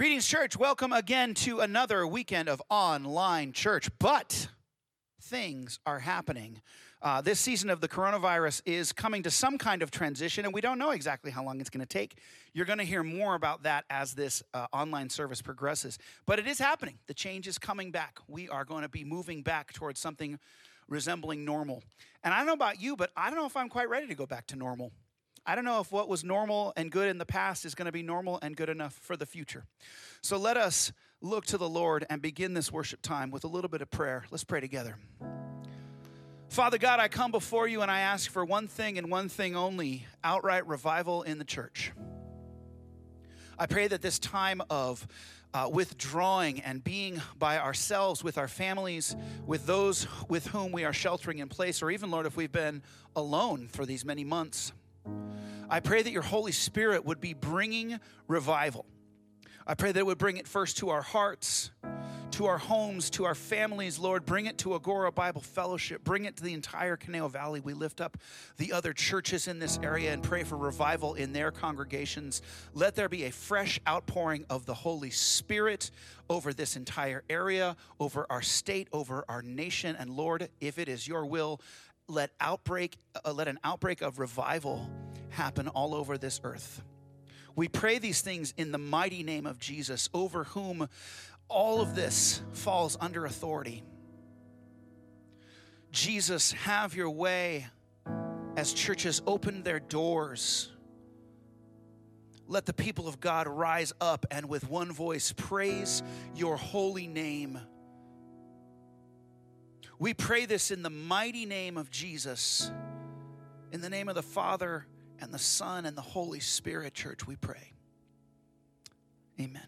Greetings, church. Welcome again to another weekend of online church. But things are happening. Uh, this season of the coronavirus is coming to some kind of transition, and we don't know exactly how long it's going to take. You're going to hear more about that as this uh, online service progresses. But it is happening. The change is coming back. We are going to be moving back towards something resembling normal. And I don't know about you, but I don't know if I'm quite ready to go back to normal. I don't know if what was normal and good in the past is going to be normal and good enough for the future. So let us look to the Lord and begin this worship time with a little bit of prayer. Let's pray together. Father God, I come before you and I ask for one thing and one thing only outright revival in the church. I pray that this time of uh, withdrawing and being by ourselves, with our families, with those with whom we are sheltering in place, or even, Lord, if we've been alone for these many months, I pray that your Holy Spirit would be bringing revival. I pray that it would bring it first to our hearts, to our homes, to our families, Lord. Bring it to Agoura Bible Fellowship. Bring it to the entire Conejo Valley. We lift up the other churches in this area and pray for revival in their congregations. Let there be a fresh outpouring of the Holy Spirit over this entire area, over our state, over our nation. And Lord, if it is your will, let outbreak uh, let an outbreak of revival happen all over this earth. We pray these things in the mighty name of Jesus, over whom all of this falls under authority. Jesus, have your way as churches open their doors. Let the people of God rise up and with one voice praise your holy name. We pray this in the mighty name of Jesus. In the name of the Father and the Son and the Holy Spirit, church, we pray. Amen.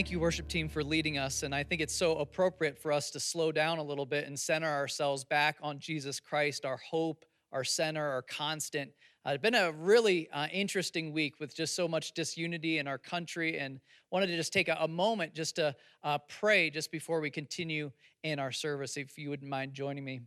Thank you, worship team, for leading us. And I think it's so appropriate for us to slow down a little bit and center ourselves back on Jesus Christ, our hope, our center, our constant. Uh, it's been a really uh, interesting week with just so much disunity in our country, and wanted to just take a, a moment just to uh, pray just before we continue in our service, if you wouldn't mind joining me.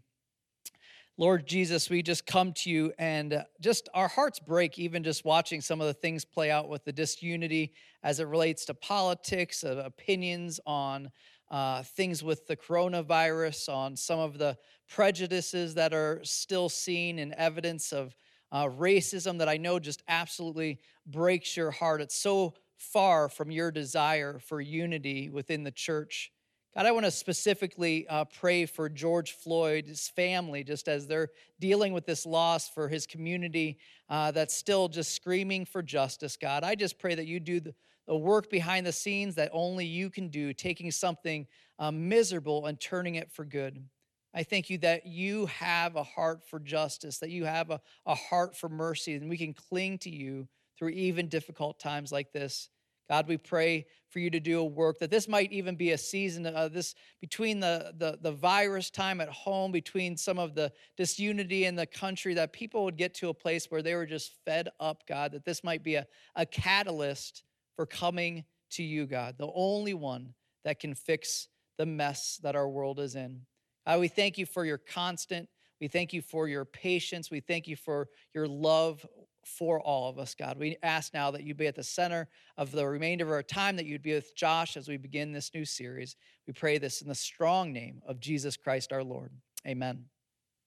Lord Jesus, we just come to you and uh, just our hearts break even just watching some of the things play out with the disunity as it relates to politics, uh, opinions on uh, things with the coronavirus, on some of the prejudices that are still seen and evidence of uh, racism that I know just absolutely breaks your heart. It's so far from your desire for unity within the church. God, I want to specifically uh, pray for George Floyd's family, just as they're dealing with this loss for his community uh, that's still just screaming for justice. God, I just pray that you do the, the work behind the scenes that only you can do, taking something uh, miserable and turning it for good. I thank you that you have a heart for justice, that you have a, a heart for mercy, and we can cling to you through even difficult times like this. God, we pray for you to do a work that this might even be a season of this between the, the, the virus time at home, between some of the disunity in the country, that people would get to a place where they were just fed up, God, that this might be a, a catalyst for coming to you, God, the only one that can fix the mess that our world is in. God, we thank you for your constant. We thank you for your patience. We thank you for your love for all of us, God. We ask now that you be at the center of the remainder of our time, that you'd be with Josh as we begin this new series. We pray this in the strong name of Jesus Christ our Lord. Amen.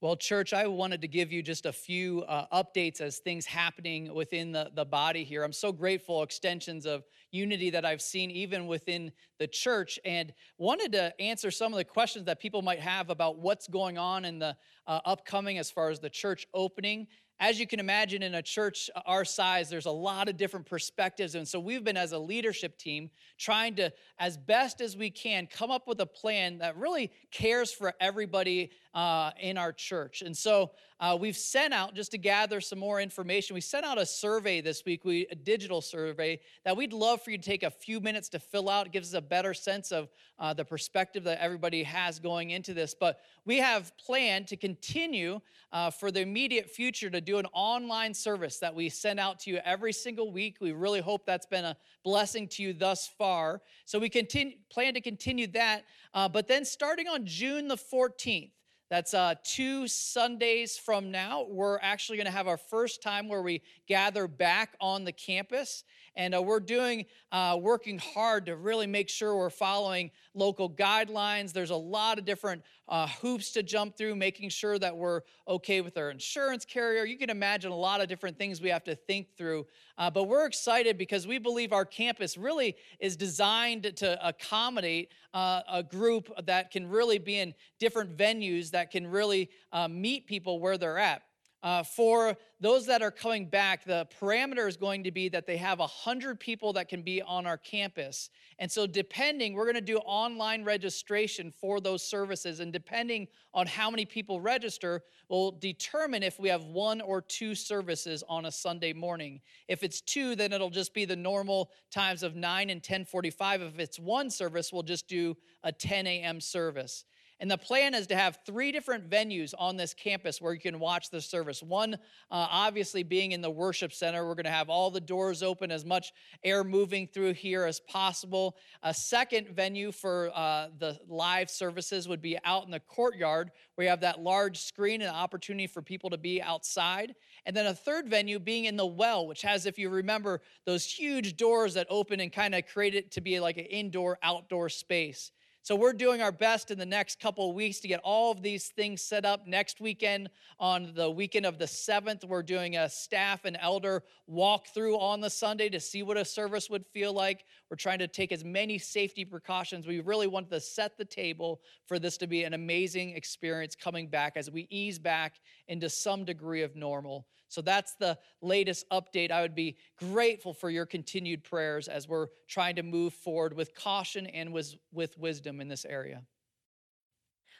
Well, church, I wanted to give you just a few uh, updates as things happening within the, the body here. I'm so grateful, extensions of unity that I've seen even within the church, and wanted to answer some of the questions that people might have about what's going on in the uh, upcoming as far as the church opening as you can imagine, in a church uh, our size, there's a lot of different perspectives. And so we've been, as a leadership team, trying to, as best as we can, come up with a plan that really cares for everybody uh, in our church. And so uh, we've sent out, just to gather some more information, we sent out a survey this week, we, a digital survey that we'd love for you to take a few minutes to fill out. It gives us a better sense of uh, the perspective that everybody has going into this. But we have planned to continue uh, for the immediate future to do an online service that we send out to you every single week. We really hope that's been a blessing to you thus far. So we continue, plan to continue that. Uh, but then starting on June the 14th, that's uh, two Sundays from now. We're actually going to have our first time where we gather back on the campus. And uh, we're doing, uh, working hard to really make sure we're following local guidelines. There's a lot of different uh, hoops to jump through, making sure that we're okay with our insurance carrier. You can imagine a lot of different things we have to think through. Uh, but we're excited because we believe our campus really is designed to accommodate uh, a group that can really be in different venues that can really uh, meet people where they're at. Uh, for those that are coming back, the parameter is going to be that they have 100 people that can be on our campus. And so, depending, we're going to do online registration for those services. And depending on how many people register, we'll determine if we have one or two services on a Sunday morning. If it's two, then it'll just be the normal times of 9 and 1045. If it's one service, we'll just do a 10 a.m. service. And the plan is to have three different venues on this campus where you can watch the service. One, uh, obviously, being in the worship center. We're going to have all the doors open, as much air moving through here as possible. A second venue for uh, the live services would be out in the courtyard where you have that large screen and opportunity for people to be outside. And then a third venue being in the well, which has, if you remember, those huge doors that open and kind of create it to be like an indoor outdoor space. So we're doing our best in the next couple of weeks to get all of these things set up. Next weekend, on the weekend of the 7th, we're doing a staff and elder walkthrough on the Sunday to see what a service would feel like. We're trying to take as many safety precautions. We really want to set the table for this to be an amazing experience coming back as we ease back into some degree of normal. So that's the latest update. I would be grateful for your continued prayers as we're trying to move forward with caution and with, with wisdom in this area.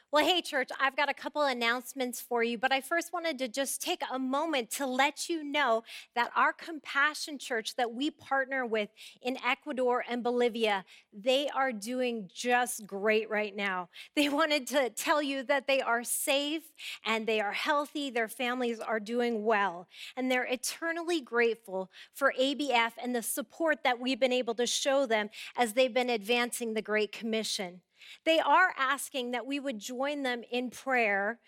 Well, hey, church, I've got a couple announcements for you, but I first wanted to just take a moment to let you know that our Compassion Church that we partner with in Ecuador and Bolivia, they are doing just great right now. They wanted to tell you that they are safe and they are healthy, their families are doing well, and they're eternally grateful for ABF and the support that we've been able to show them as they've been advancing the Great Commission. They are asking that we would join them in prayer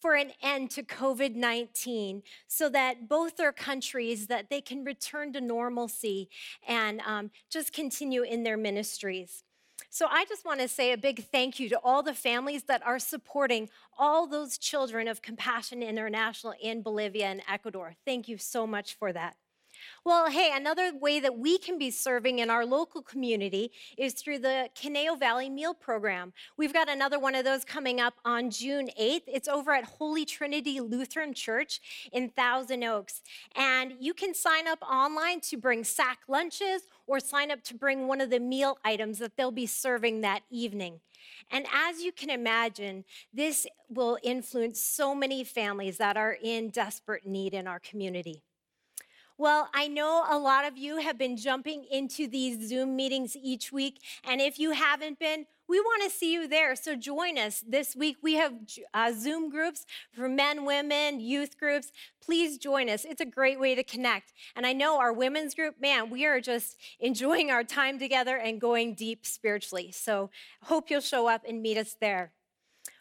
for an end to COVID-19 so that both their countries that they can return to normalcy and um, just continue in their ministries. So I just want to say a big thank you to all the families that are supporting all those children of Compassion International in Bolivia and Ecuador. Thank you so much for that. Well, hey, another way that we can be serving in our local community is through the Conejo Valley Meal Program. We've got another one of those coming up on June 8th. It's over at Holy Trinity Lutheran Church in Thousand Oaks. And you can sign up online to bring sack lunches or sign up to bring one of the meal items that they'll be serving that evening. And as you can imagine, this will influence so many families that are in desperate need in our community. Well, I know a lot of you have been jumping into these Zoom meetings each week, and if you haven't been, we want to see you there. So join us this week. We have uh, Zoom groups for men, women, youth groups. Please join us. It's a great way to connect. And I know our women's group, man, we are just enjoying our time together and going deep spiritually. So hope you'll show up and meet us there.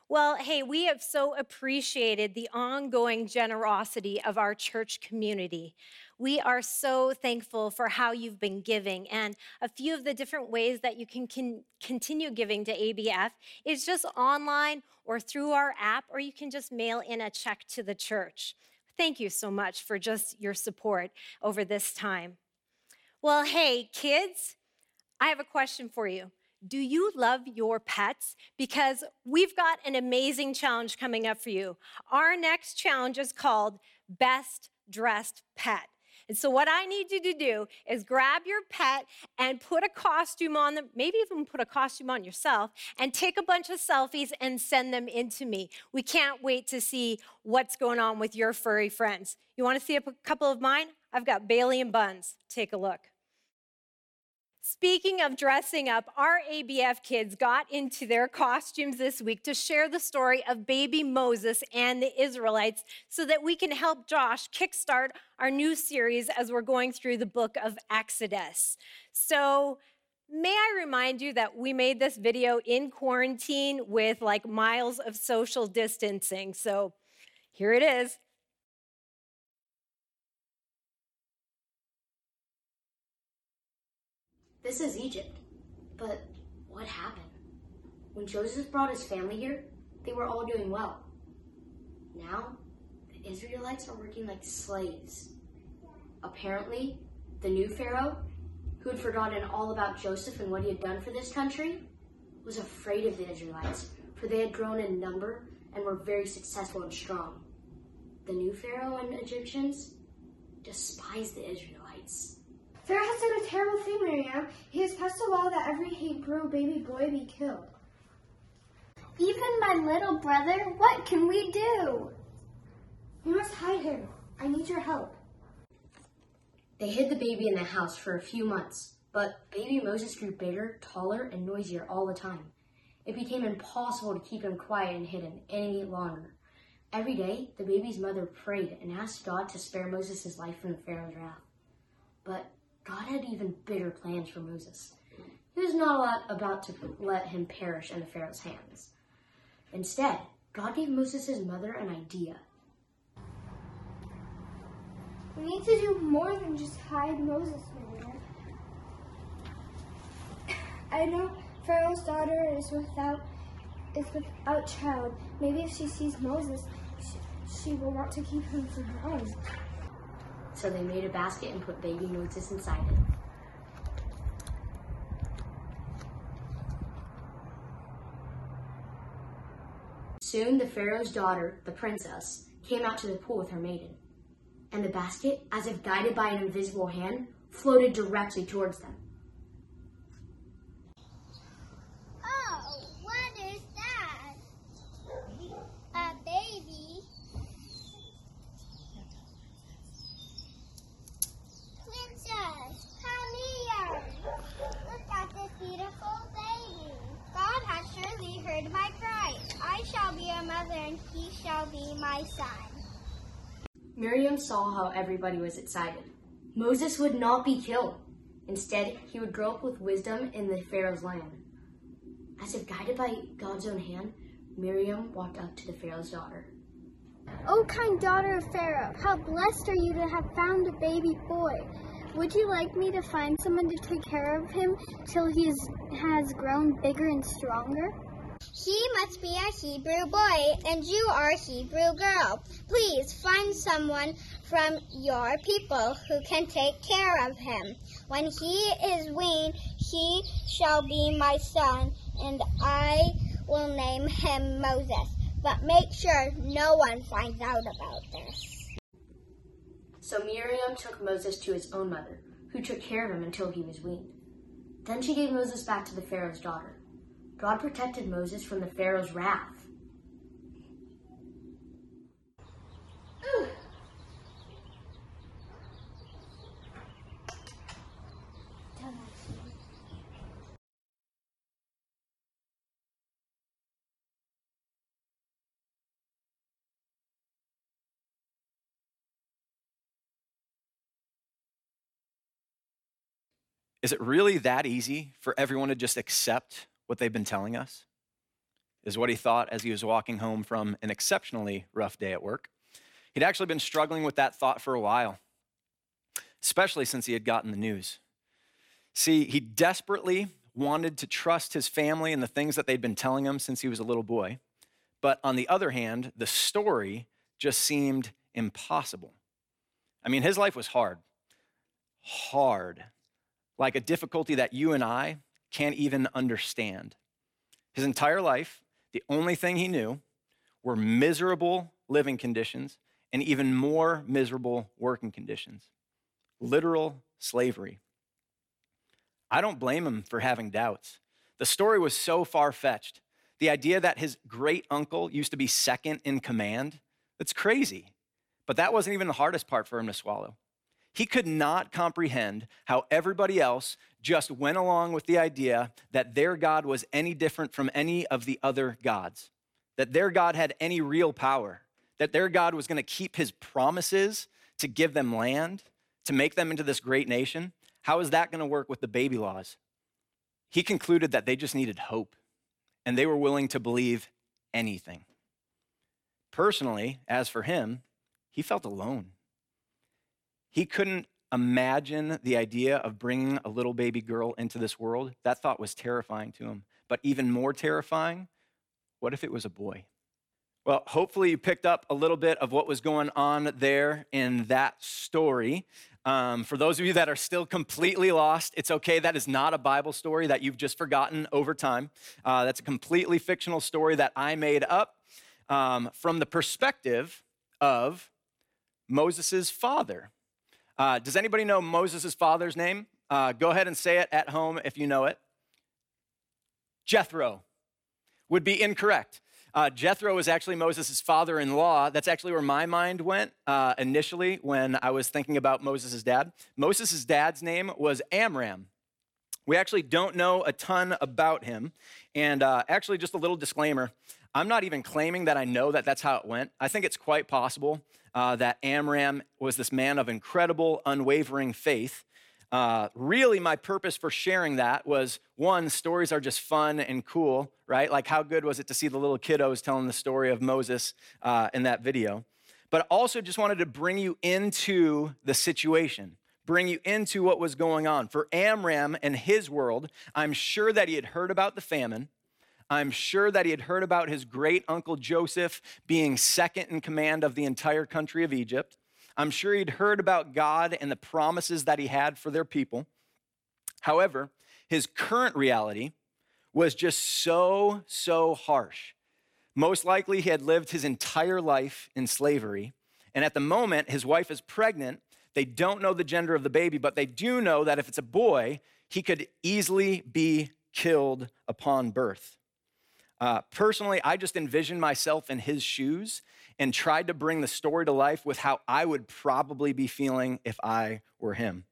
Well, hey, we have so appreciated the ongoing generosity of our church community. We are so thankful for how you've been giving. And a few of the different ways that you can, continue giving to ABF is just online or through our app, or you can just mail in a check to the church. Thank you so much for just your support over this time. Well, hey, kids, I have a question for you. Do you love your pets? Because we've got an amazing challenge coming up for you. Our next challenge is called Best dressed pet. And so, what I need you to do is grab your pet and put a costume on them, maybe even put a costume on yourself, and take a bunch of selfies and send them into me. We can't wait to see what's going on with your furry friends. You want to see a couple of mine? I've got Bailey and Buns. Take a look. Speaking of dressing up, our ABF kids got into their costumes this week to share the story of baby Moses and the Israelites so that we can help Josh kickstart our new series as we're going through the book of Exodus. So, may I remind you that we made this video in quarantine with like miles of social distancing. So, here it is. This is Egypt. But what happened? When Joseph brought his family here, they were all doing well. Now, the Israelites are working like slaves. Apparently, the new Pharaoh, who had forgotten all about Joseph and what he had done for this country, was afraid of the Israelites, for they had grown in number and were very successful and strong. The new Pharaoh and Egyptians despised the Israelites. Pharaoh has done a terrible thing, Miriam. He has passed a law that every Hebrew baby boy be killed. Even my little brother, what can we do? We must hide him. I need your help. They hid the baby in the house for a few months, but baby Moses grew bigger, taller, and noisier all the time. It became impossible to keep him quiet and hidden any longer. Every day, the baby's mother prayed and asked God to spare Moses' life from the Pharaoh's wrath. But God had even bigger plans for Moses. He was not about to let him perish in the Pharaoh's hands. Instead, God gave Moses' mother an idea. We need to do more than just hide Moses, Miriam. I know Pharaoh's daughter is without is without child. Maybe if she sees Moses, she, she will want to keep him from harm. So they made a basket and put baby Moses inside it. Soon the Pharaoh's daughter, the princess, came out to the pool with her maiden. And the basket, as if guided by an invisible hand, floated directly towards them. Oh, what is that? A baby. Princess, come here. Look at this beautiful baby. God has my cry. I shall be a mother and he shall be my son. Miriam saw how everybody was excited. Moses would not be killed. Instead, he would grow up with wisdom in the Pharaoh's land. As if guided by God's own hand, Miriam walked up to the Pharaoh's daughter. O kind daughter of Pharaoh, how blessed are you to have found a baby boy. Would you like me to find someone to take care of him till he is, has grown bigger and stronger? He must be a Hebrew boy, and you are a Hebrew girl. Please find someone from your people who can take care of him. When he is weaned, he shall be my son, and I will name him Moses. But make sure no one finds out about this. So Miriam took Moses to his own mother, who took care of him until he was weaned. Then she gave Moses back to the Pharaoh's daughter. God protected Moses from the Pharaoh's wrath. Is it really that easy for everyone to just accept what they've been telling us? Is what he thought as he was walking home from an exceptionally rough day at work. He'd actually been struggling with that thought for a while, especially since he had gotten the news. See, he desperately wanted to trust his family and the things that they'd been telling him since he was a little boy. But on the other hand, the story just seemed impossible. I mean, his life was hard. Hard like a difficulty that you and I can't even understand. His entire life, the only thing he knew were miserable living conditions and even more miserable working conditions literal slavery. I don't blame him for having doubts. The story was so far fetched. The idea that his great uncle used to be second in command, that's crazy. But that wasn't even the hardest part for him to swallow. He could not comprehend how everybody else just went along with the idea that their God was any different from any of the other gods, that their God had any real power, that their God was going to keep his promises to give them land, to make them into this great nation. How is that going to work with the baby laws? He concluded that they just needed hope and they were willing to believe anything. Personally, as for him, he felt alone. He couldn't imagine the idea of bringing a little baby girl into this world. That thought was terrifying to him. But even more terrifying, what if it was a boy? Well, hopefully, you picked up a little bit of what was going on there in that story. Um, for those of you that are still completely lost, it's okay. That is not a Bible story that you've just forgotten over time. Uh, that's a completely fictional story that I made up um, from the perspective of Moses' father. Uh, does anybody know Moses' father's name? Uh, go ahead and say it at home if you know it. Jethro would be incorrect. Uh, Jethro was actually Moses' father in law. That's actually where my mind went uh, initially when I was thinking about Moses' dad. Moses' dad's name was Amram. We actually don't know a ton about him. And uh, actually, just a little disclaimer I'm not even claiming that I know that that's how it went. I think it's quite possible uh, that Amram was this man of incredible, unwavering faith. Uh, really, my purpose for sharing that was one, stories are just fun and cool, right? Like, how good was it to see the little kiddos telling the story of Moses uh, in that video? But also, just wanted to bring you into the situation, bring you into what was going on. For Amram and his world, I'm sure that he had heard about the famine. I'm sure that he had heard about his great uncle Joseph being second in command of the entire country of Egypt. I'm sure he'd heard about God and the promises that he had for their people. However, his current reality was just so, so harsh. Most likely, he had lived his entire life in slavery. And at the moment, his wife is pregnant. They don't know the gender of the baby, but they do know that if it's a boy, he could easily be killed upon birth. Uh, personally, I just envisioned myself in his shoes and tried to bring the story to life with how I would probably be feeling if I were him.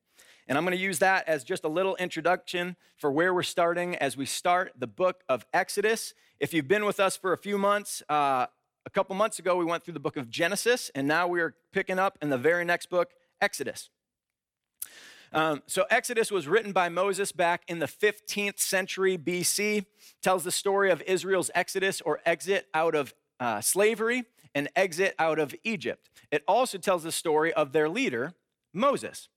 And I'm going to use that as just a little introduction for where we're starting as we start the book of Exodus. If you've been with us for a few months, uh, a couple months ago we went through the book of Genesis, and now we are picking up in the very next book, Exodus. Um, so Exodus was written by Moses back in the 15th century BC. Tells the story of Israel's exodus or exit out of uh, slavery and exit out of Egypt. It also tells the story of their leader, Moses.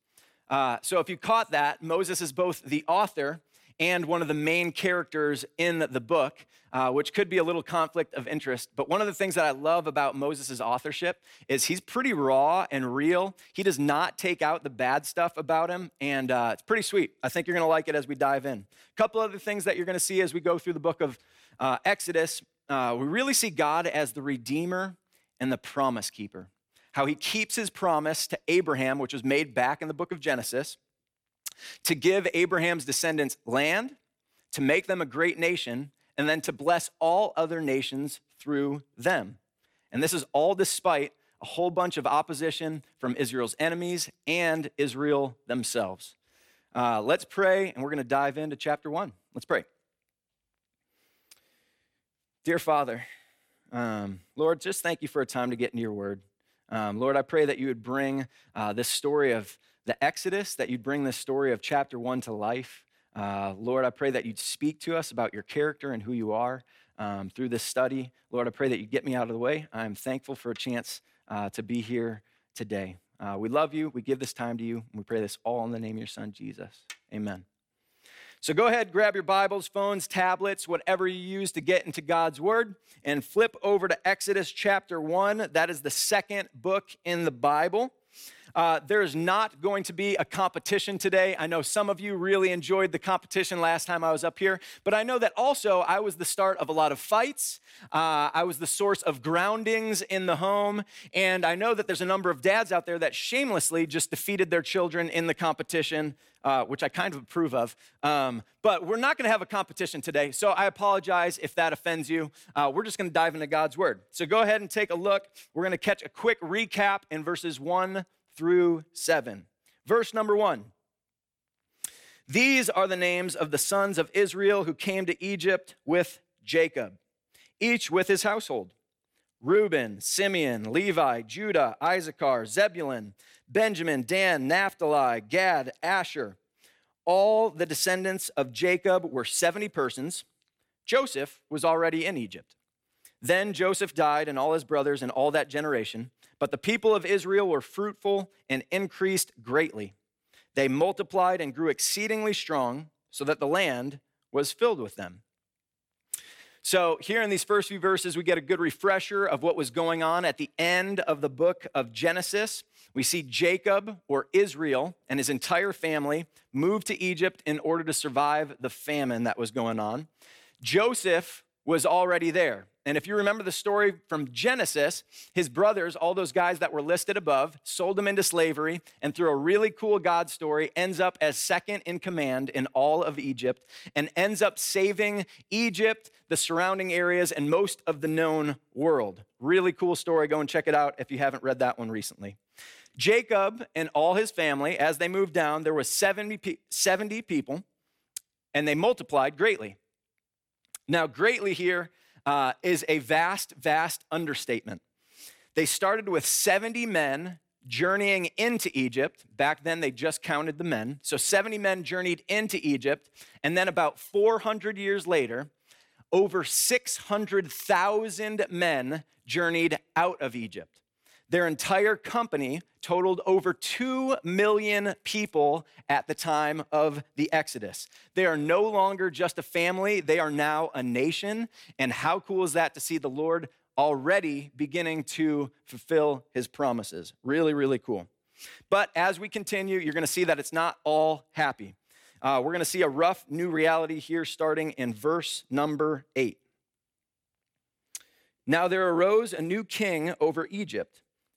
Uh, so if you caught that, Moses is both the author and one of the main characters in the book, uh, which could be a little conflict of interest. But one of the things that I love about Moses' authorship is he's pretty raw and real. He does not take out the bad stuff about him, and uh, it's pretty sweet. I think you're going to like it as we dive in. A couple other things that you're going to see as we go through the book of uh, Exodus. Uh, we really see God as the Redeemer and the promise keeper. How he keeps his promise to Abraham, which was made back in the book of Genesis, to give Abraham's descendants land, to make them a great nation, and then to bless all other nations through them. And this is all despite a whole bunch of opposition from Israel's enemies and Israel themselves. Uh, let's pray, and we're going to dive into chapter one. Let's pray. Dear Father, um, Lord, just thank you for a time to get into your word. Um, Lord, I pray that you would bring uh, this story of the Exodus, that you'd bring this story of chapter one to life. Uh, Lord, I pray that you'd speak to us about your character and who you are um, through this study. Lord, I pray that you get me out of the way. I'm thankful for a chance uh, to be here today. Uh, we love you. We give this time to you. And we pray this all in the name of your son, Jesus. Amen. So go ahead, grab your Bibles, phones, tablets, whatever you use to get into God's Word, and flip over to Exodus chapter 1. That is the second book in the Bible. Uh, there's not going to be a competition today. I know some of you really enjoyed the competition last time I was up here, but I know that also I was the start of a lot of fights. Uh, I was the source of groundings in the home, and I know that there's a number of dads out there that shamelessly just defeated their children in the competition uh, which I kind of approve of. Um, but we're not going to have a competition today, so I apologize if that offends you. Uh, we're just going to dive into God's Word. So go ahead and take a look. We're going to catch a quick recap in verses 1 through 7. Verse number 1. These are the names of the sons of Israel who came to Egypt with Jacob, each with his household Reuben, Simeon, Levi, Judah, Issachar, Zebulun, Benjamin, Dan, Naphtali, Gad, Asher. All the descendants of Jacob were 70 persons. Joseph was already in Egypt. Then Joseph died, and all his brothers, and all that generation. But the people of Israel were fruitful and increased greatly. They multiplied and grew exceedingly strong, so that the land was filled with them. So, here in these first few verses, we get a good refresher of what was going on at the end of the book of Genesis. We see Jacob, or Israel, and his entire family move to Egypt in order to survive the famine that was going on. Joseph was already there. And if you remember the story from Genesis, his brothers, all those guys that were listed above, sold him into slavery, and through a really cool God story, ends up as second in command in all of Egypt and ends up saving Egypt, the surrounding areas, and most of the known world. Really cool story. Go and check it out if you haven't read that one recently. Jacob and all his family, as they moved down, there was 70, 70 people, and they multiplied greatly. Now, greatly here uh, is a vast, vast understatement. They started with 70 men journeying into Egypt. Back then, they just counted the men. So 70 men journeyed into Egypt. And then, about 400 years later, over 600,000 men journeyed out of Egypt. Their entire company totaled over 2 million people at the time of the Exodus. They are no longer just a family, they are now a nation. And how cool is that to see the Lord already beginning to fulfill his promises? Really, really cool. But as we continue, you're to see that it's not all happy. Uh, we're to see a rough new reality here starting in verse number eight. Now there arose a new king over Egypt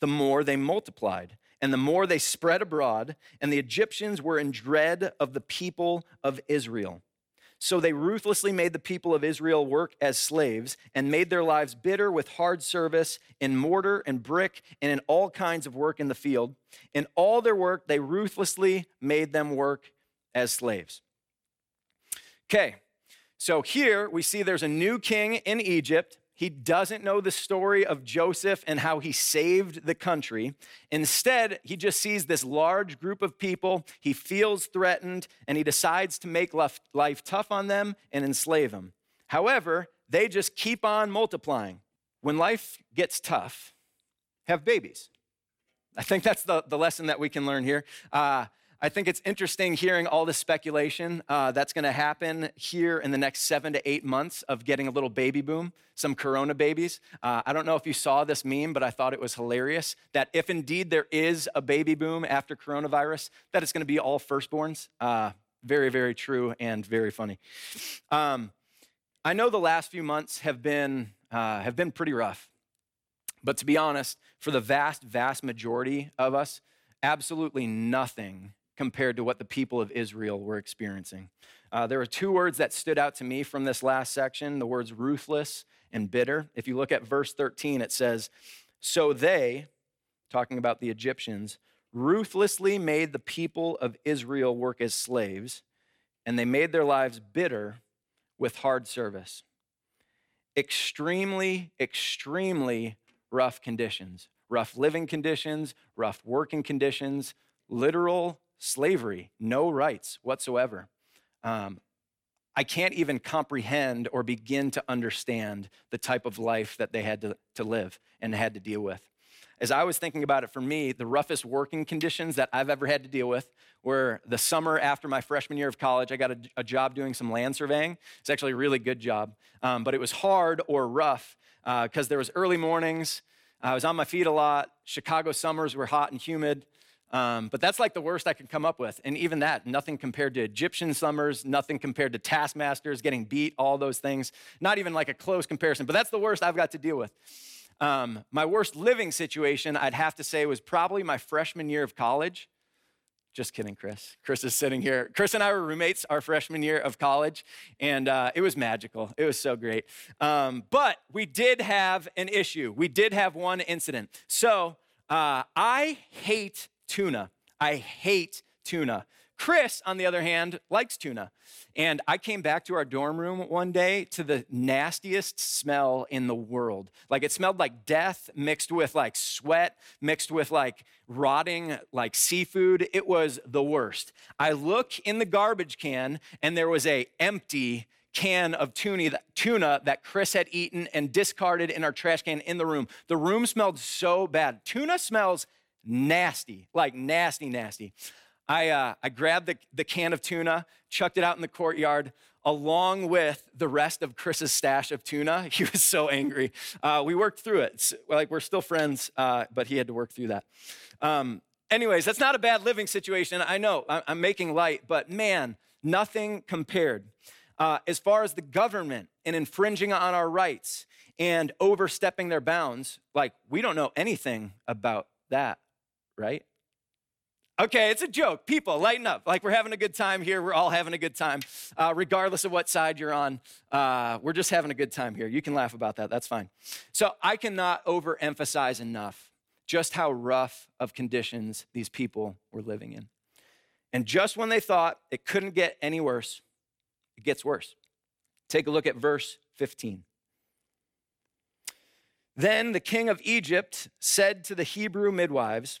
the more they multiplied, and the more they spread abroad, and the Egyptians were in dread of the people of Israel. So they ruthlessly made the people of Israel work as slaves and made their lives bitter with hard service in mortar and brick and in all kinds of work in the field. In all their work, they ruthlessly made them work as slaves. Okay, so here we see there's a new king in Egypt. He doesn't know the story of Joseph and how he saved the country. Instead, he just sees this large group of people. He feels threatened and he decides to make life tough on them and enslave them. However, they just keep on multiplying. When life gets tough, have babies. I think that's the, the lesson that we can learn here. Uh, I think it's interesting hearing all this speculation uh, that's going to happen here in the next seven to eight months of getting a little baby boom, some corona babies. Uh, I don't know if you saw this meme, but I thought it was hilarious that if indeed there is a baby boom after coronavirus, that it's going to be all firstborns. Uh, very, very true and very funny. Um, I know the last few months have been, uh, have been pretty rough. But to be honest, for the vast, vast majority of us, absolutely nothing compared to what the people of Israel were experiencing. Uh, there were two words that stood out to me from this last section the words ruthless and bitter. If you look at verse 13, it says, So they, talking about the Egyptians, ruthlessly made the people of Israel work as slaves, and they made their lives bitter with hard service. Extremely, extremely rough conditions, rough living conditions, rough working conditions, literal slavery, no rights whatsoever. Um, I can't even comprehend or begin to understand the type of life that they had to, to live and had to deal with. As I was thinking about it for me, the roughest working conditions that I've ever had to deal with were the summer after my freshman year of college. I got a, a job doing some land surveying. It's actually a really good job, um, but it was hard or rough because uh, there was early mornings. I was on my feet a lot. Chicago summers were hot and humid. Um, but that's like the worst I could come up with. And even that, nothing compared to Egyptian summers, nothing compared to taskmasters, getting beat, all those things. Not even like a close comparison, but that's the worst I've got to deal with. Um, my worst living situation, I'd have to say, was probably my freshman year of college. Just kidding, Chris. Chris is sitting here. Chris and I were roommates our freshman year of college, and uh, it was magical. It was so great. Um, but we did have an issue. We did have one incident. So uh, I hate tuna. I hate tuna. Chris, on the other hand, likes tuna. And I came back to our dorm room one day to the nastiest smell in the world. Like it smelled like death mixed with like sweat, mixed with like rotting like seafood. It was the worst. I look in the garbage can and there was a empty can of tuna that, tuna that Chris had eaten and discarded in our trash can in the room. The room smelled so bad. Tuna smells nasty, like nasty, nasty. I, uh, I grabbed the, the can of tuna, chucked it out in the courtyard, along with the rest of Chris's stash of tuna. He was so angry. Uh, we worked through it. Like, we're still friends, uh, but he had to work through that. Um, anyways, that's not a bad living situation. I know I'm making light, but man, nothing compared. Uh, as far as the government and infringing on our rights and overstepping their bounds, like, we don't know anything about that, right? Okay, it's a joke. People, lighten up. Like we're having a good time here. We're all having a good time, uh, regardless of what side you're on. Uh, we're just having a good time here. You can laugh about that. That's fine. So I cannot overemphasize enough just how rough of conditions these people were living in. And just when they thought it couldn't get any worse, it gets worse. Take a look at verse 15. Then the king of Egypt said to the Hebrew midwives,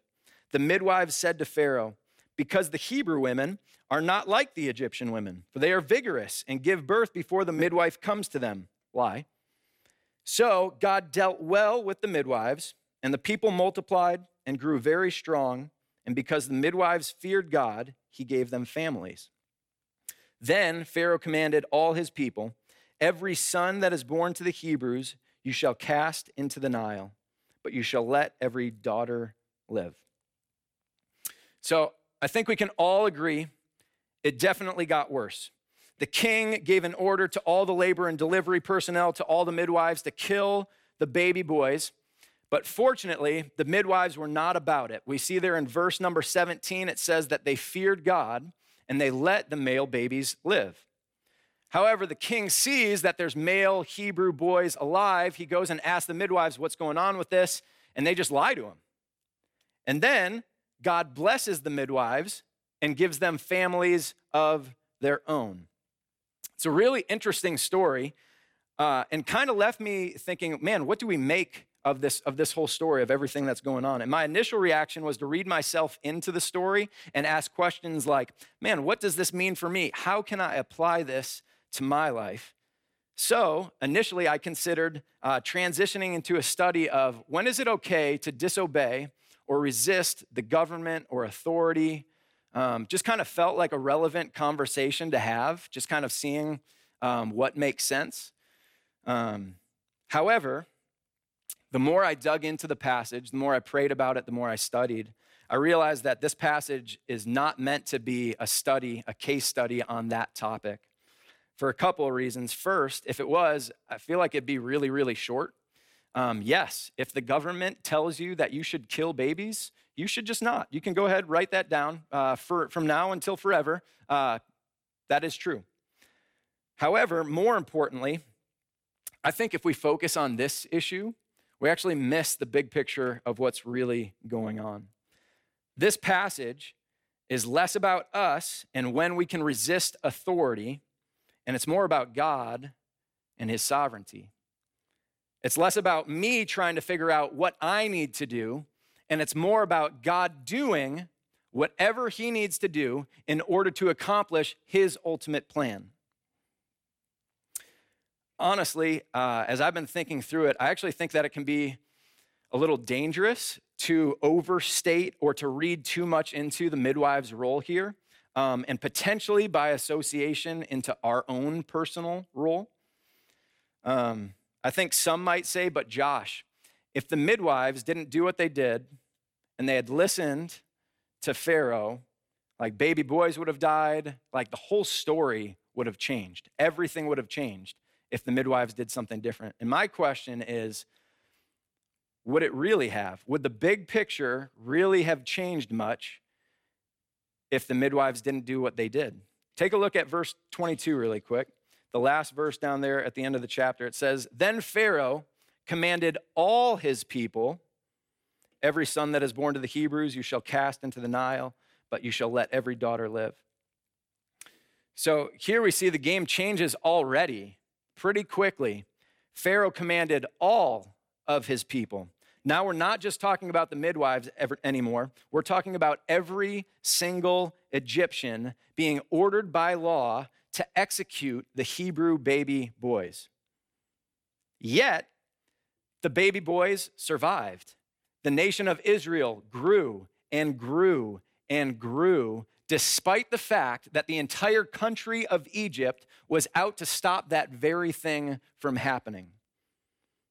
The midwives said to Pharaoh, because the Hebrew women are not like the Egyptian women, for they are vigorous and give birth before the midwife comes to them. Why? So God dealt well with the midwives, and the people multiplied and grew very strong. And because the midwives feared God, he gave them families. Then Pharaoh commanded all his people Every son that is born to the Hebrews you shall cast into the Nile, but you shall let every daughter live. So I think we can all agree it definitely got worse. The king gave an order to all the labor and delivery personnel, to all the midwives, to kill the baby boys. But fortunately, the midwives were not about it. We see there in verse number 17, it says that they feared God and they let the male babies live. However, the king sees that there's male Hebrew boys alive. He goes and asks the midwives what's going on with this, and they just lie to him. And then God blesses the midwives and gives them families of their own. It's a really interesting story uh, and kind of left me thinking, man, what do we make of this, of this whole story, of everything that's going on? And my initial reaction was to read myself into the story and ask questions like, man, what does this mean for me? How can I apply this to my life? So initially, I considered uh, transitioning into a study of when is it okay to disobey or resist the government or authority. Um, just kind of felt like a relevant conversation to have, just kind of seeing um, what makes sense. Um, however, the more I dug into the passage, the more I prayed about it, the more I studied, I realized that this passage is not meant to be a study, a case study on that topic for a couple of reasons. First, if it was, I feel like it'd be really, really short. Um, yes, if the government tells you that you should kill babies, you should just not. You can go ahead, write that down uh, for, from now until forever. Uh, that is true. However, more importantly, I think if we focus on this issue, we actually miss the big picture of what's really going on. This passage is less about us and when we can resist authority, and it's more about God and his sovereignty. It's less about me trying to figure out what I need to do, and it's more about God doing whatever he needs to do in order to accomplish his ultimate plan. Honestly, uh, as I've been thinking through it, I actually think that it can be a little dangerous to overstate or to read too much into the midwife's role here, um, and potentially by association into our own personal role. Um, I think some might say, but Josh, if the midwives didn't do what they did and they had listened to Pharaoh, like baby boys would have died, like the whole story would have changed. Everything would have changed if the midwives did something different. And my question is would it really have? Would the big picture really have changed much if the midwives didn't do what they did? Take a look at verse 22 really quick. The last verse down there at the end of the chapter, it says, Then Pharaoh commanded all his people, Every son that is born to the Hebrews you shall cast into the Nile, but you shall let every daughter live. So here we see the game changes already pretty quickly. Pharaoh commanded all of his people. Now we're not just talking about the midwives ever, anymore. We're talking about every single Egyptian being ordered by law to execute the Hebrew baby boys. Yet, the baby boys survived. The nation of Israel grew and grew and grew, despite the fact that the entire country of Egypt was out to stop that very thing from happening.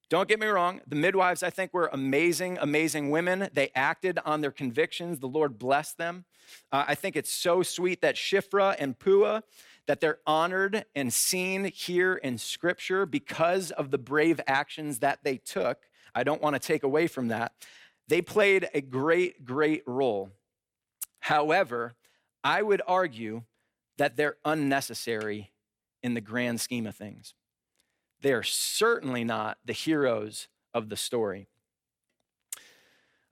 Don't get me wrong, the midwives, I think, were amazing, amazing women. They acted on their convictions. The Lord blessed them. Uh, I think it's so sweet that Shiphrah and Puah, that they're honored and seen here in Scripture because of the brave actions that they took. I don't want to take away from that. They played a great, great role. However, I would argue that they're unnecessary in the grand scheme of things. They are certainly not the heroes of the story.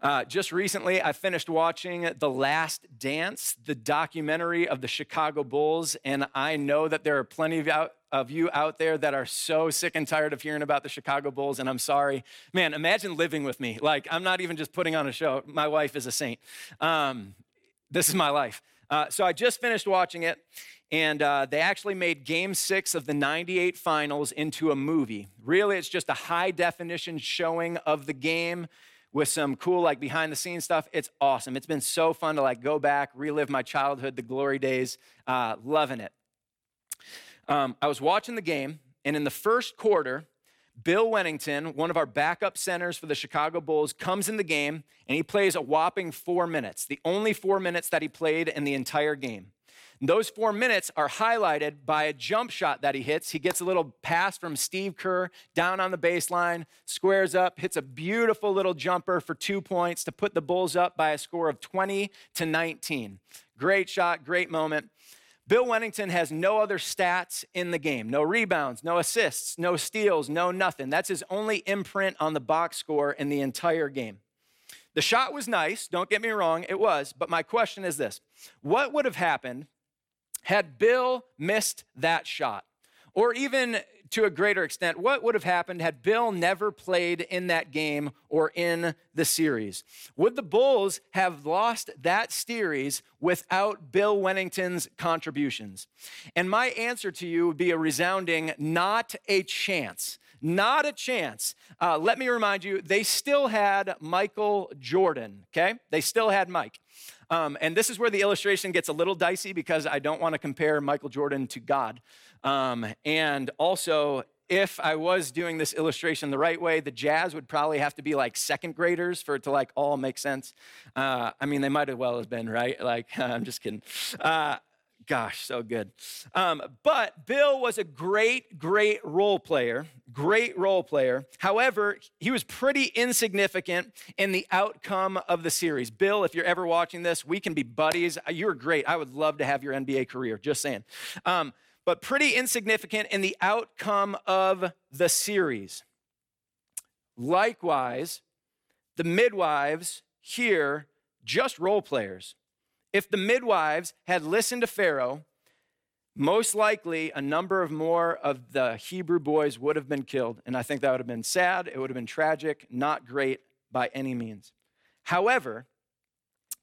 Uh, just recently, I finished watching The Last Dance, the documentary of the Chicago Bulls, and I know that there are plenty of, out, of you out there that are so sick and tired of hearing about the Chicago Bulls, and I'm sorry. Man, imagine living with me. Like, I'm not even just putting on a show. My wife is a saint. Um, this is my life. Uh, so I just finished watching it, and uh, they actually made game six of the 98 finals into a movie. Really, it's just a high definition showing of the game with some cool like behind the scenes stuff it's awesome. It's been so fun to like go back relive my childhood the glory days uh, loving it. Um, i was watching the game and in the first quarter bill wennington one of our backup centers for the chicago bulls comes in the game and he plays a whopping four minutes the only four minutes that he played in the entire game those four minutes are highlighted by a jump shot that he hits. He gets a little pass from Steve Kerr down on the baseline, squares up, hits a beautiful little jumper for two points to put the Bulls up by a score of 20 to 19. Great shot, great moment. Bill Wennington has no other stats in the game no rebounds, no assists, no steals, no nothing. That's his only imprint on the box score in the entire game. The shot was nice, don't get me wrong, it was, but my question is this What would have happened had Bill missed that shot? Or even to a greater extent, what would have happened had Bill never played in that game or in the series? Would the Bulls have lost that series without Bill Wennington's contributions? And my answer to you would be a resounding not a chance. Not a chance. Uh, let me remind you, they still had Michael Jordan, okay? They still had Mike. Um, and this is where the illustration gets a little dicey because I don't want to compare Michael Jordan to God. Um, and also, if I was doing this illustration the right way, the jazz would probably have to be like second graders for it to like all make sense. Uh, I mean, they might as well have been, right? Like, I'm just kidding. Uh, Gosh, so good. Um, but Bill was a great, great role player, great role player. However, he was pretty insignificant in the outcome of the series. Bill, if you're ever watching this, we can be buddies. You're great. I would love to have your NBA career, just saying. Um, but pretty insignificant in the outcome of the series. Likewise, the midwives here, just role players. If the midwives had listened to Pharaoh, most likely a number of more of the Hebrew boys would have been killed. And I think that would have been sad. It would have been tragic, not great by any means. However,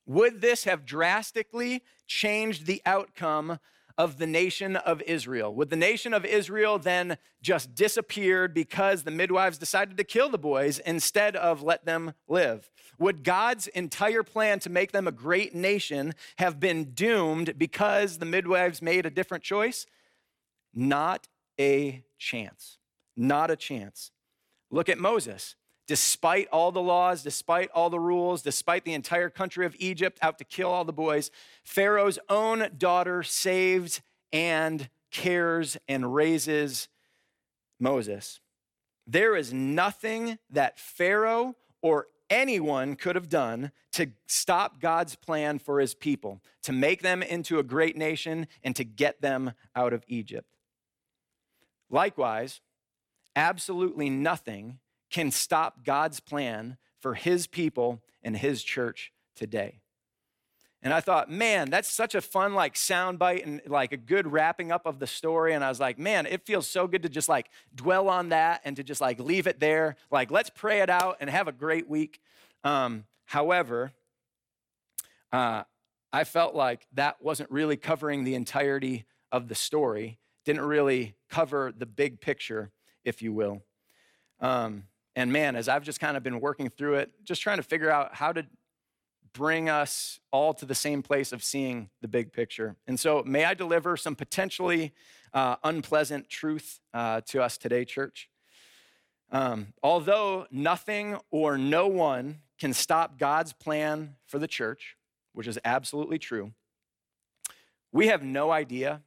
would this have drastically changed the outcome of the nation of Israel? Would the nation of Israel then just disappear because the midwives decided to kill the boys instead of let them live? Would God's entire plan to make them a great nation have been doomed because the midwives made a different choice? Not a chance. Not a chance. Look at Moses. Despite all the laws, despite all the rules, despite the entire country of Egypt out to kill all the boys, Pharaoh's own daughter saves and cares and raises Moses. There is nothing that Pharaoh or anyone could have done to stop God's plan for his people, to make them into a great nation and to get them out of Egypt. Likewise, absolutely nothing can stop God's plan for his people and his church today. And I thought, man, that's such a fun like soundbite and like a good wrapping up of the story. And I was like, man, it feels so good to just like dwell on that and to just like leave it there. Like, let's pray it out and have a great week. Um, however, uh, I felt like that wasn't really covering the entirety of the story, didn't really cover the big picture, if you will. Um, and man, as I've just kind of been working through it, just trying to figure out how to bring us all to the same place of seeing the big picture. And so, may I deliver some potentially uh, unpleasant truth uh, to us today, church? Um, although nothing or no one can stop God's plan for the church, which is absolutely true, we have no idea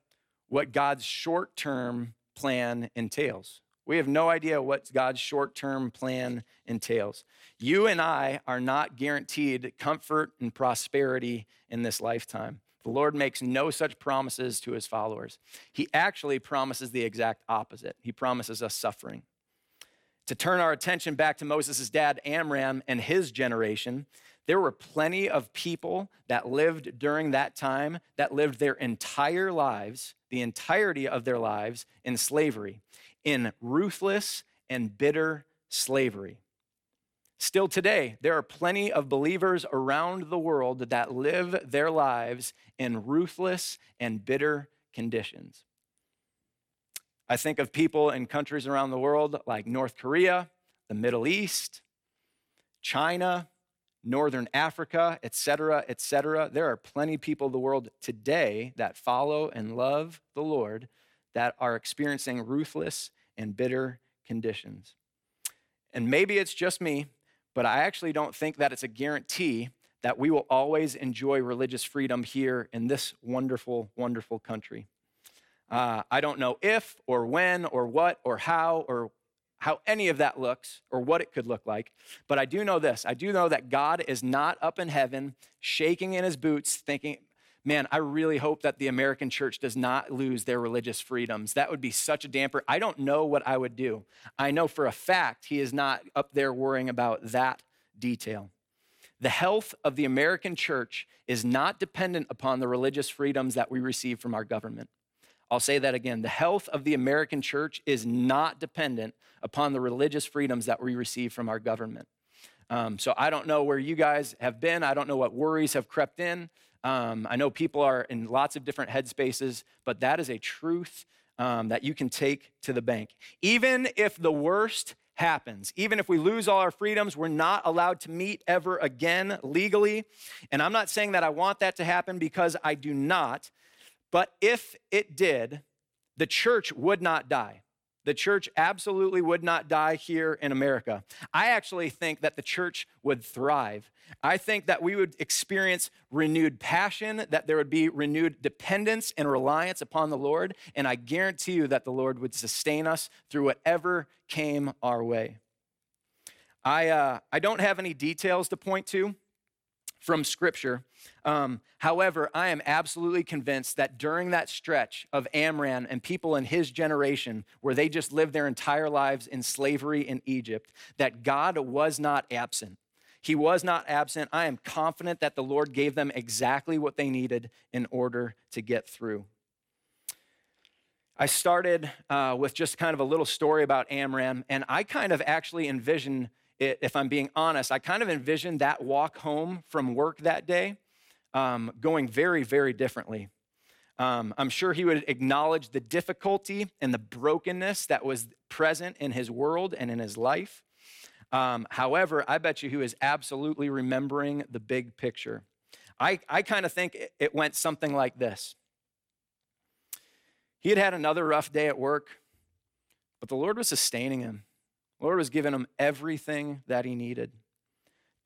what God's short term plan entails. We have no idea what God's short term plan entails. You and I are not guaranteed comfort and prosperity in this lifetime. The Lord makes no such promises to his followers. He actually promises the exact opposite. He promises us suffering. To turn our attention back to Moses' dad, Amram, and his generation, there were plenty of people that lived during that time that lived their entire lives, the entirety of their lives, in slavery, in ruthless and bitter slavery. Still today, there are plenty of believers around the world that live their lives in ruthless and bitter conditions. I think of people in countries around the world like North Korea, the Middle East, China, Northern Africa, etc., etc. There are plenty of people in the world today that follow and love the Lord that are experiencing ruthless and bitter conditions. And maybe it's just me, but I actually don't think that it's a guarantee that we will always enjoy religious freedom here in this wonderful, wonderful country. Uh, I don't know if or when or what or how or how any of that looks or what it could look like, but I do know this. I do know that God is not up in heaven shaking in his boots thinking, man, I really hope that the American church does not lose their religious freedoms. That would be such a damper. I don't know what I would do. I know for a fact he is not up there worrying about that detail. The health of the American church is not dependent upon the religious freedoms that we receive from our government. I'll say that again. The health of the American church is not dependent upon the religious freedoms that we receive from our government. Um, so I don't know where you guys have been. I don't know what worries have crept in. Um, I know people are in lots of different headspaces, but that is a truth um, that you can take to the bank. Even if the worst happens, even if we lose all our freedoms, we're not allowed to meet ever again legally. And I'm not saying that I want that to happen because I do not. But if it did, the church would not die. The church absolutely would not die here in America. I actually think that the church would thrive. I think that we would experience renewed passion, that there would be renewed dependence and reliance upon the Lord, and I guarantee you that the Lord would sustain us through whatever came our way. I, uh, I don't have any details to point to from Scripture. Um, however, I am absolutely convinced that during that stretch of Amram and people in his generation, where they just lived their entire lives in slavery in Egypt, that God was not absent. He was not absent. I am confident that the Lord gave them exactly what they needed in order to get through. I started uh, with just kind of a little story about Amram, and I kind of actually envision if I'm being honest, I kind of envisioned that walk home from work that day um, going very, very differently. Um, I'm sure he would acknowledge the difficulty and the brokenness that was present in his world and in his life. Um, however, I bet you he was absolutely remembering the big picture. I, I kind of think it, went something like this He had had another rough day at work, but the Lord was sustaining him. Lord was giving him everything that he needed.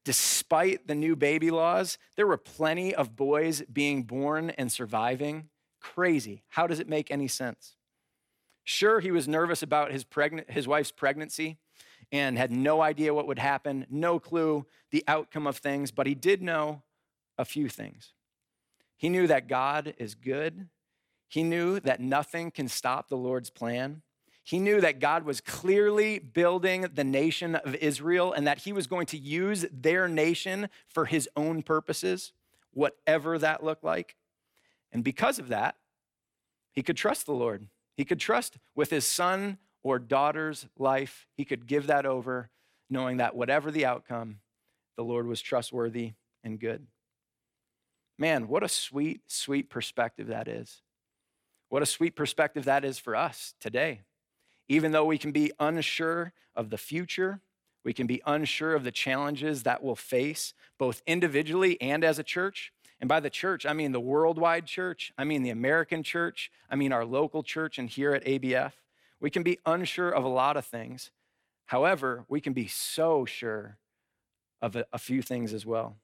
Despite the new baby laws, there were plenty of boys being born and surviving. Crazy. How does it make any sense? Sure, he was nervous about his, pregnant, his wife's pregnancy and had no idea what would happen, no clue the outcome of things, but he did know a few things. He knew that God is good. He knew that nothing can stop the Lord's plan. He knew that God was clearly building the nation of Israel and that he was going to use their nation for his own purposes, whatever that looked like. And because of that, he could trust the Lord. He could trust with his son or daughter's life, he could give that over, knowing that whatever the outcome, the Lord was trustworthy and good. Man, what a sweet, sweet perspective that is. What a sweet perspective that is for us today. Even though we can be unsure of the future, we can be unsure of the challenges that we'll face, both individually and as a church. And by the church, I mean the worldwide church, I mean the American church, I mean our local church and here at ABF. We can be unsure of a lot of things. However, we can be so sure of a, few things as well.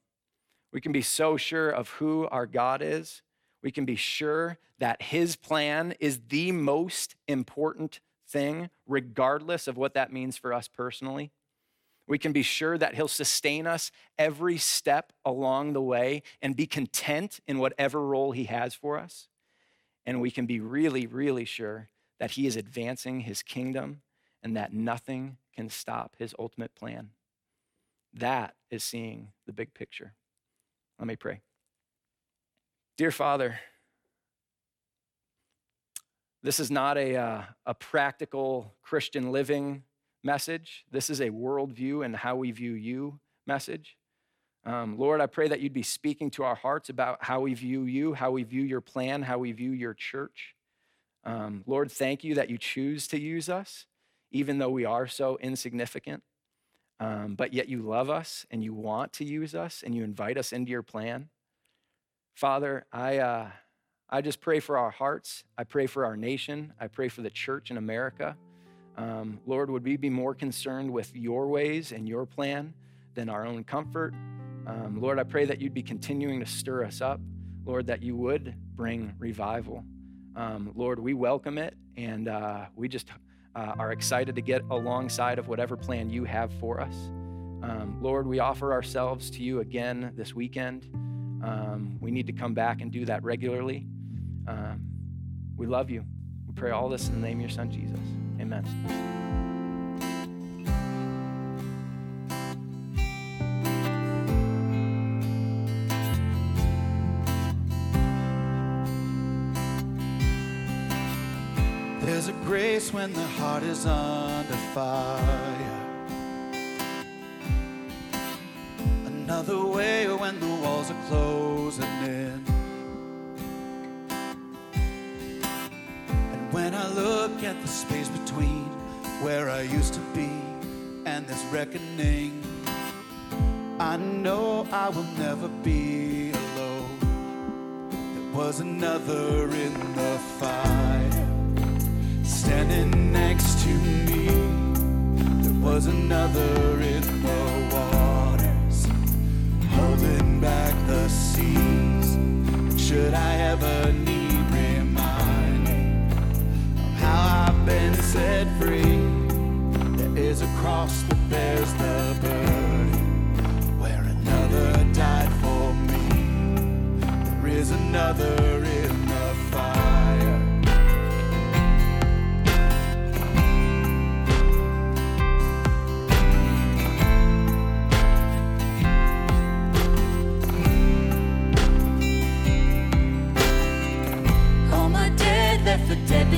We can be so sure of who our God is. We can be sure that his plan is the most important thing, regardless of what that means for us personally. We can be sure that He'll sustain us every step along the way and be content in whatever role He has for us. And we can be really, really sure that He is advancing His kingdom and that nothing can stop His ultimate plan. That is seeing the big picture. Let me pray. Dear Father, this is not a, uh, a practical Christian living message. This is a worldview and how we view you message. Um, Lord, I pray that you'd be speaking to our hearts about how we view you, how we view your plan, how we view your church. Um, Lord, thank you that you choose to use us, even though we are so insignificant. Um, but yet you love us and you want to use us and you invite us into your plan. Father, I. Uh, I just pray for our hearts. I pray for our nation. I pray for the church in America. Um, Lord, would we be more concerned with your ways and your plan than our own comfort? Um, Lord, I pray that you'd be continuing to stir us up. Lord, that you would bring revival. Um, Lord, we welcome it and uh, we just uh, are excited to get alongside of whatever plan you have for us. Um, Lord, we offer ourselves to you again this weekend. Um, we need to come back and do that regularly. Um, we love you. We pray all this in the name of your son, Jesus. Amen. There's a grace when the heart is under fire. Another way when the walls are closing in. I look at the space between where I used to be and this reckoning, I know I will never be alone. There was another in the fire standing next to me. There was another in the waters holding back the seas. Should I ever need? how I've been set free. There is a cross that bears the burden where another died for me. There is another in the fire. All my dead left for dead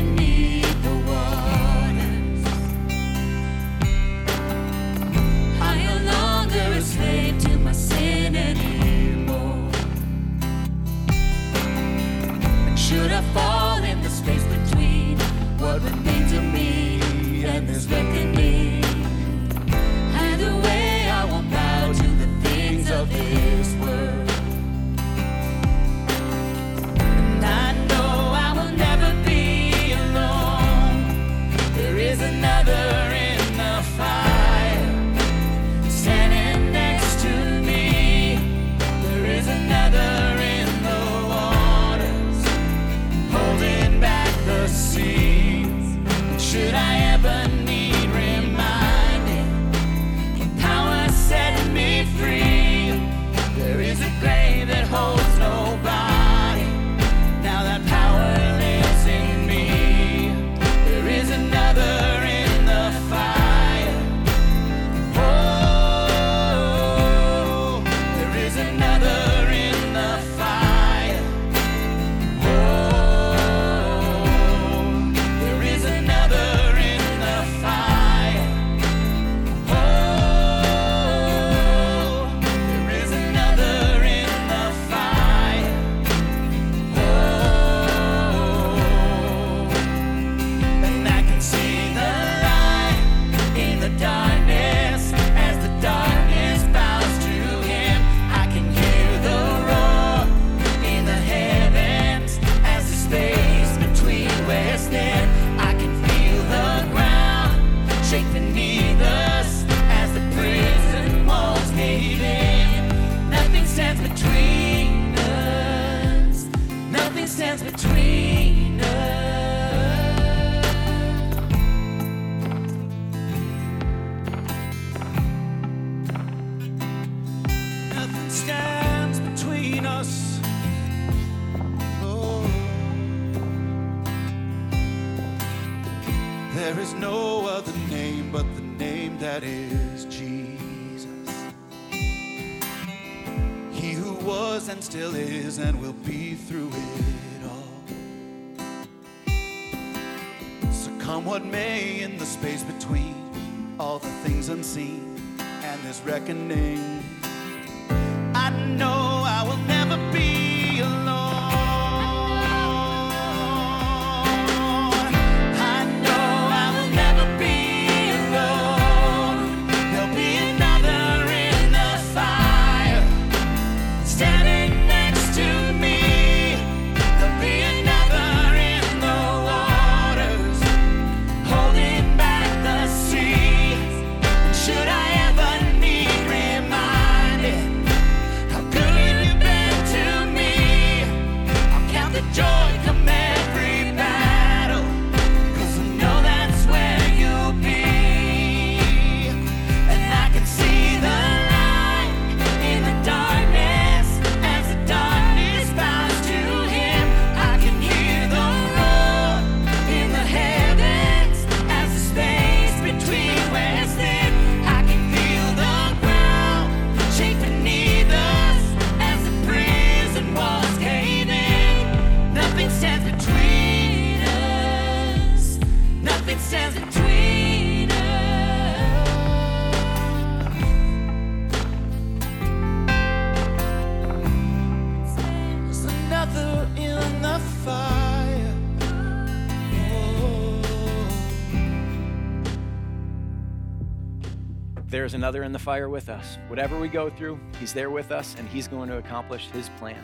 another in the fire with us. Whatever we go through, He's there with us, and He's going to accomplish His plan,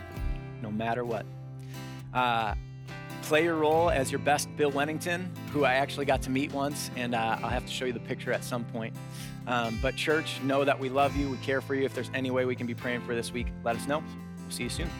no matter what. Uh, play your role as your best Bill Wennington, who I actually got to meet once, and uh, I'll have to show you the picture at some point. Um, but, church, know that we love you. We care for you. If there's any way we can be praying for this week, let us know. We'll see you soon.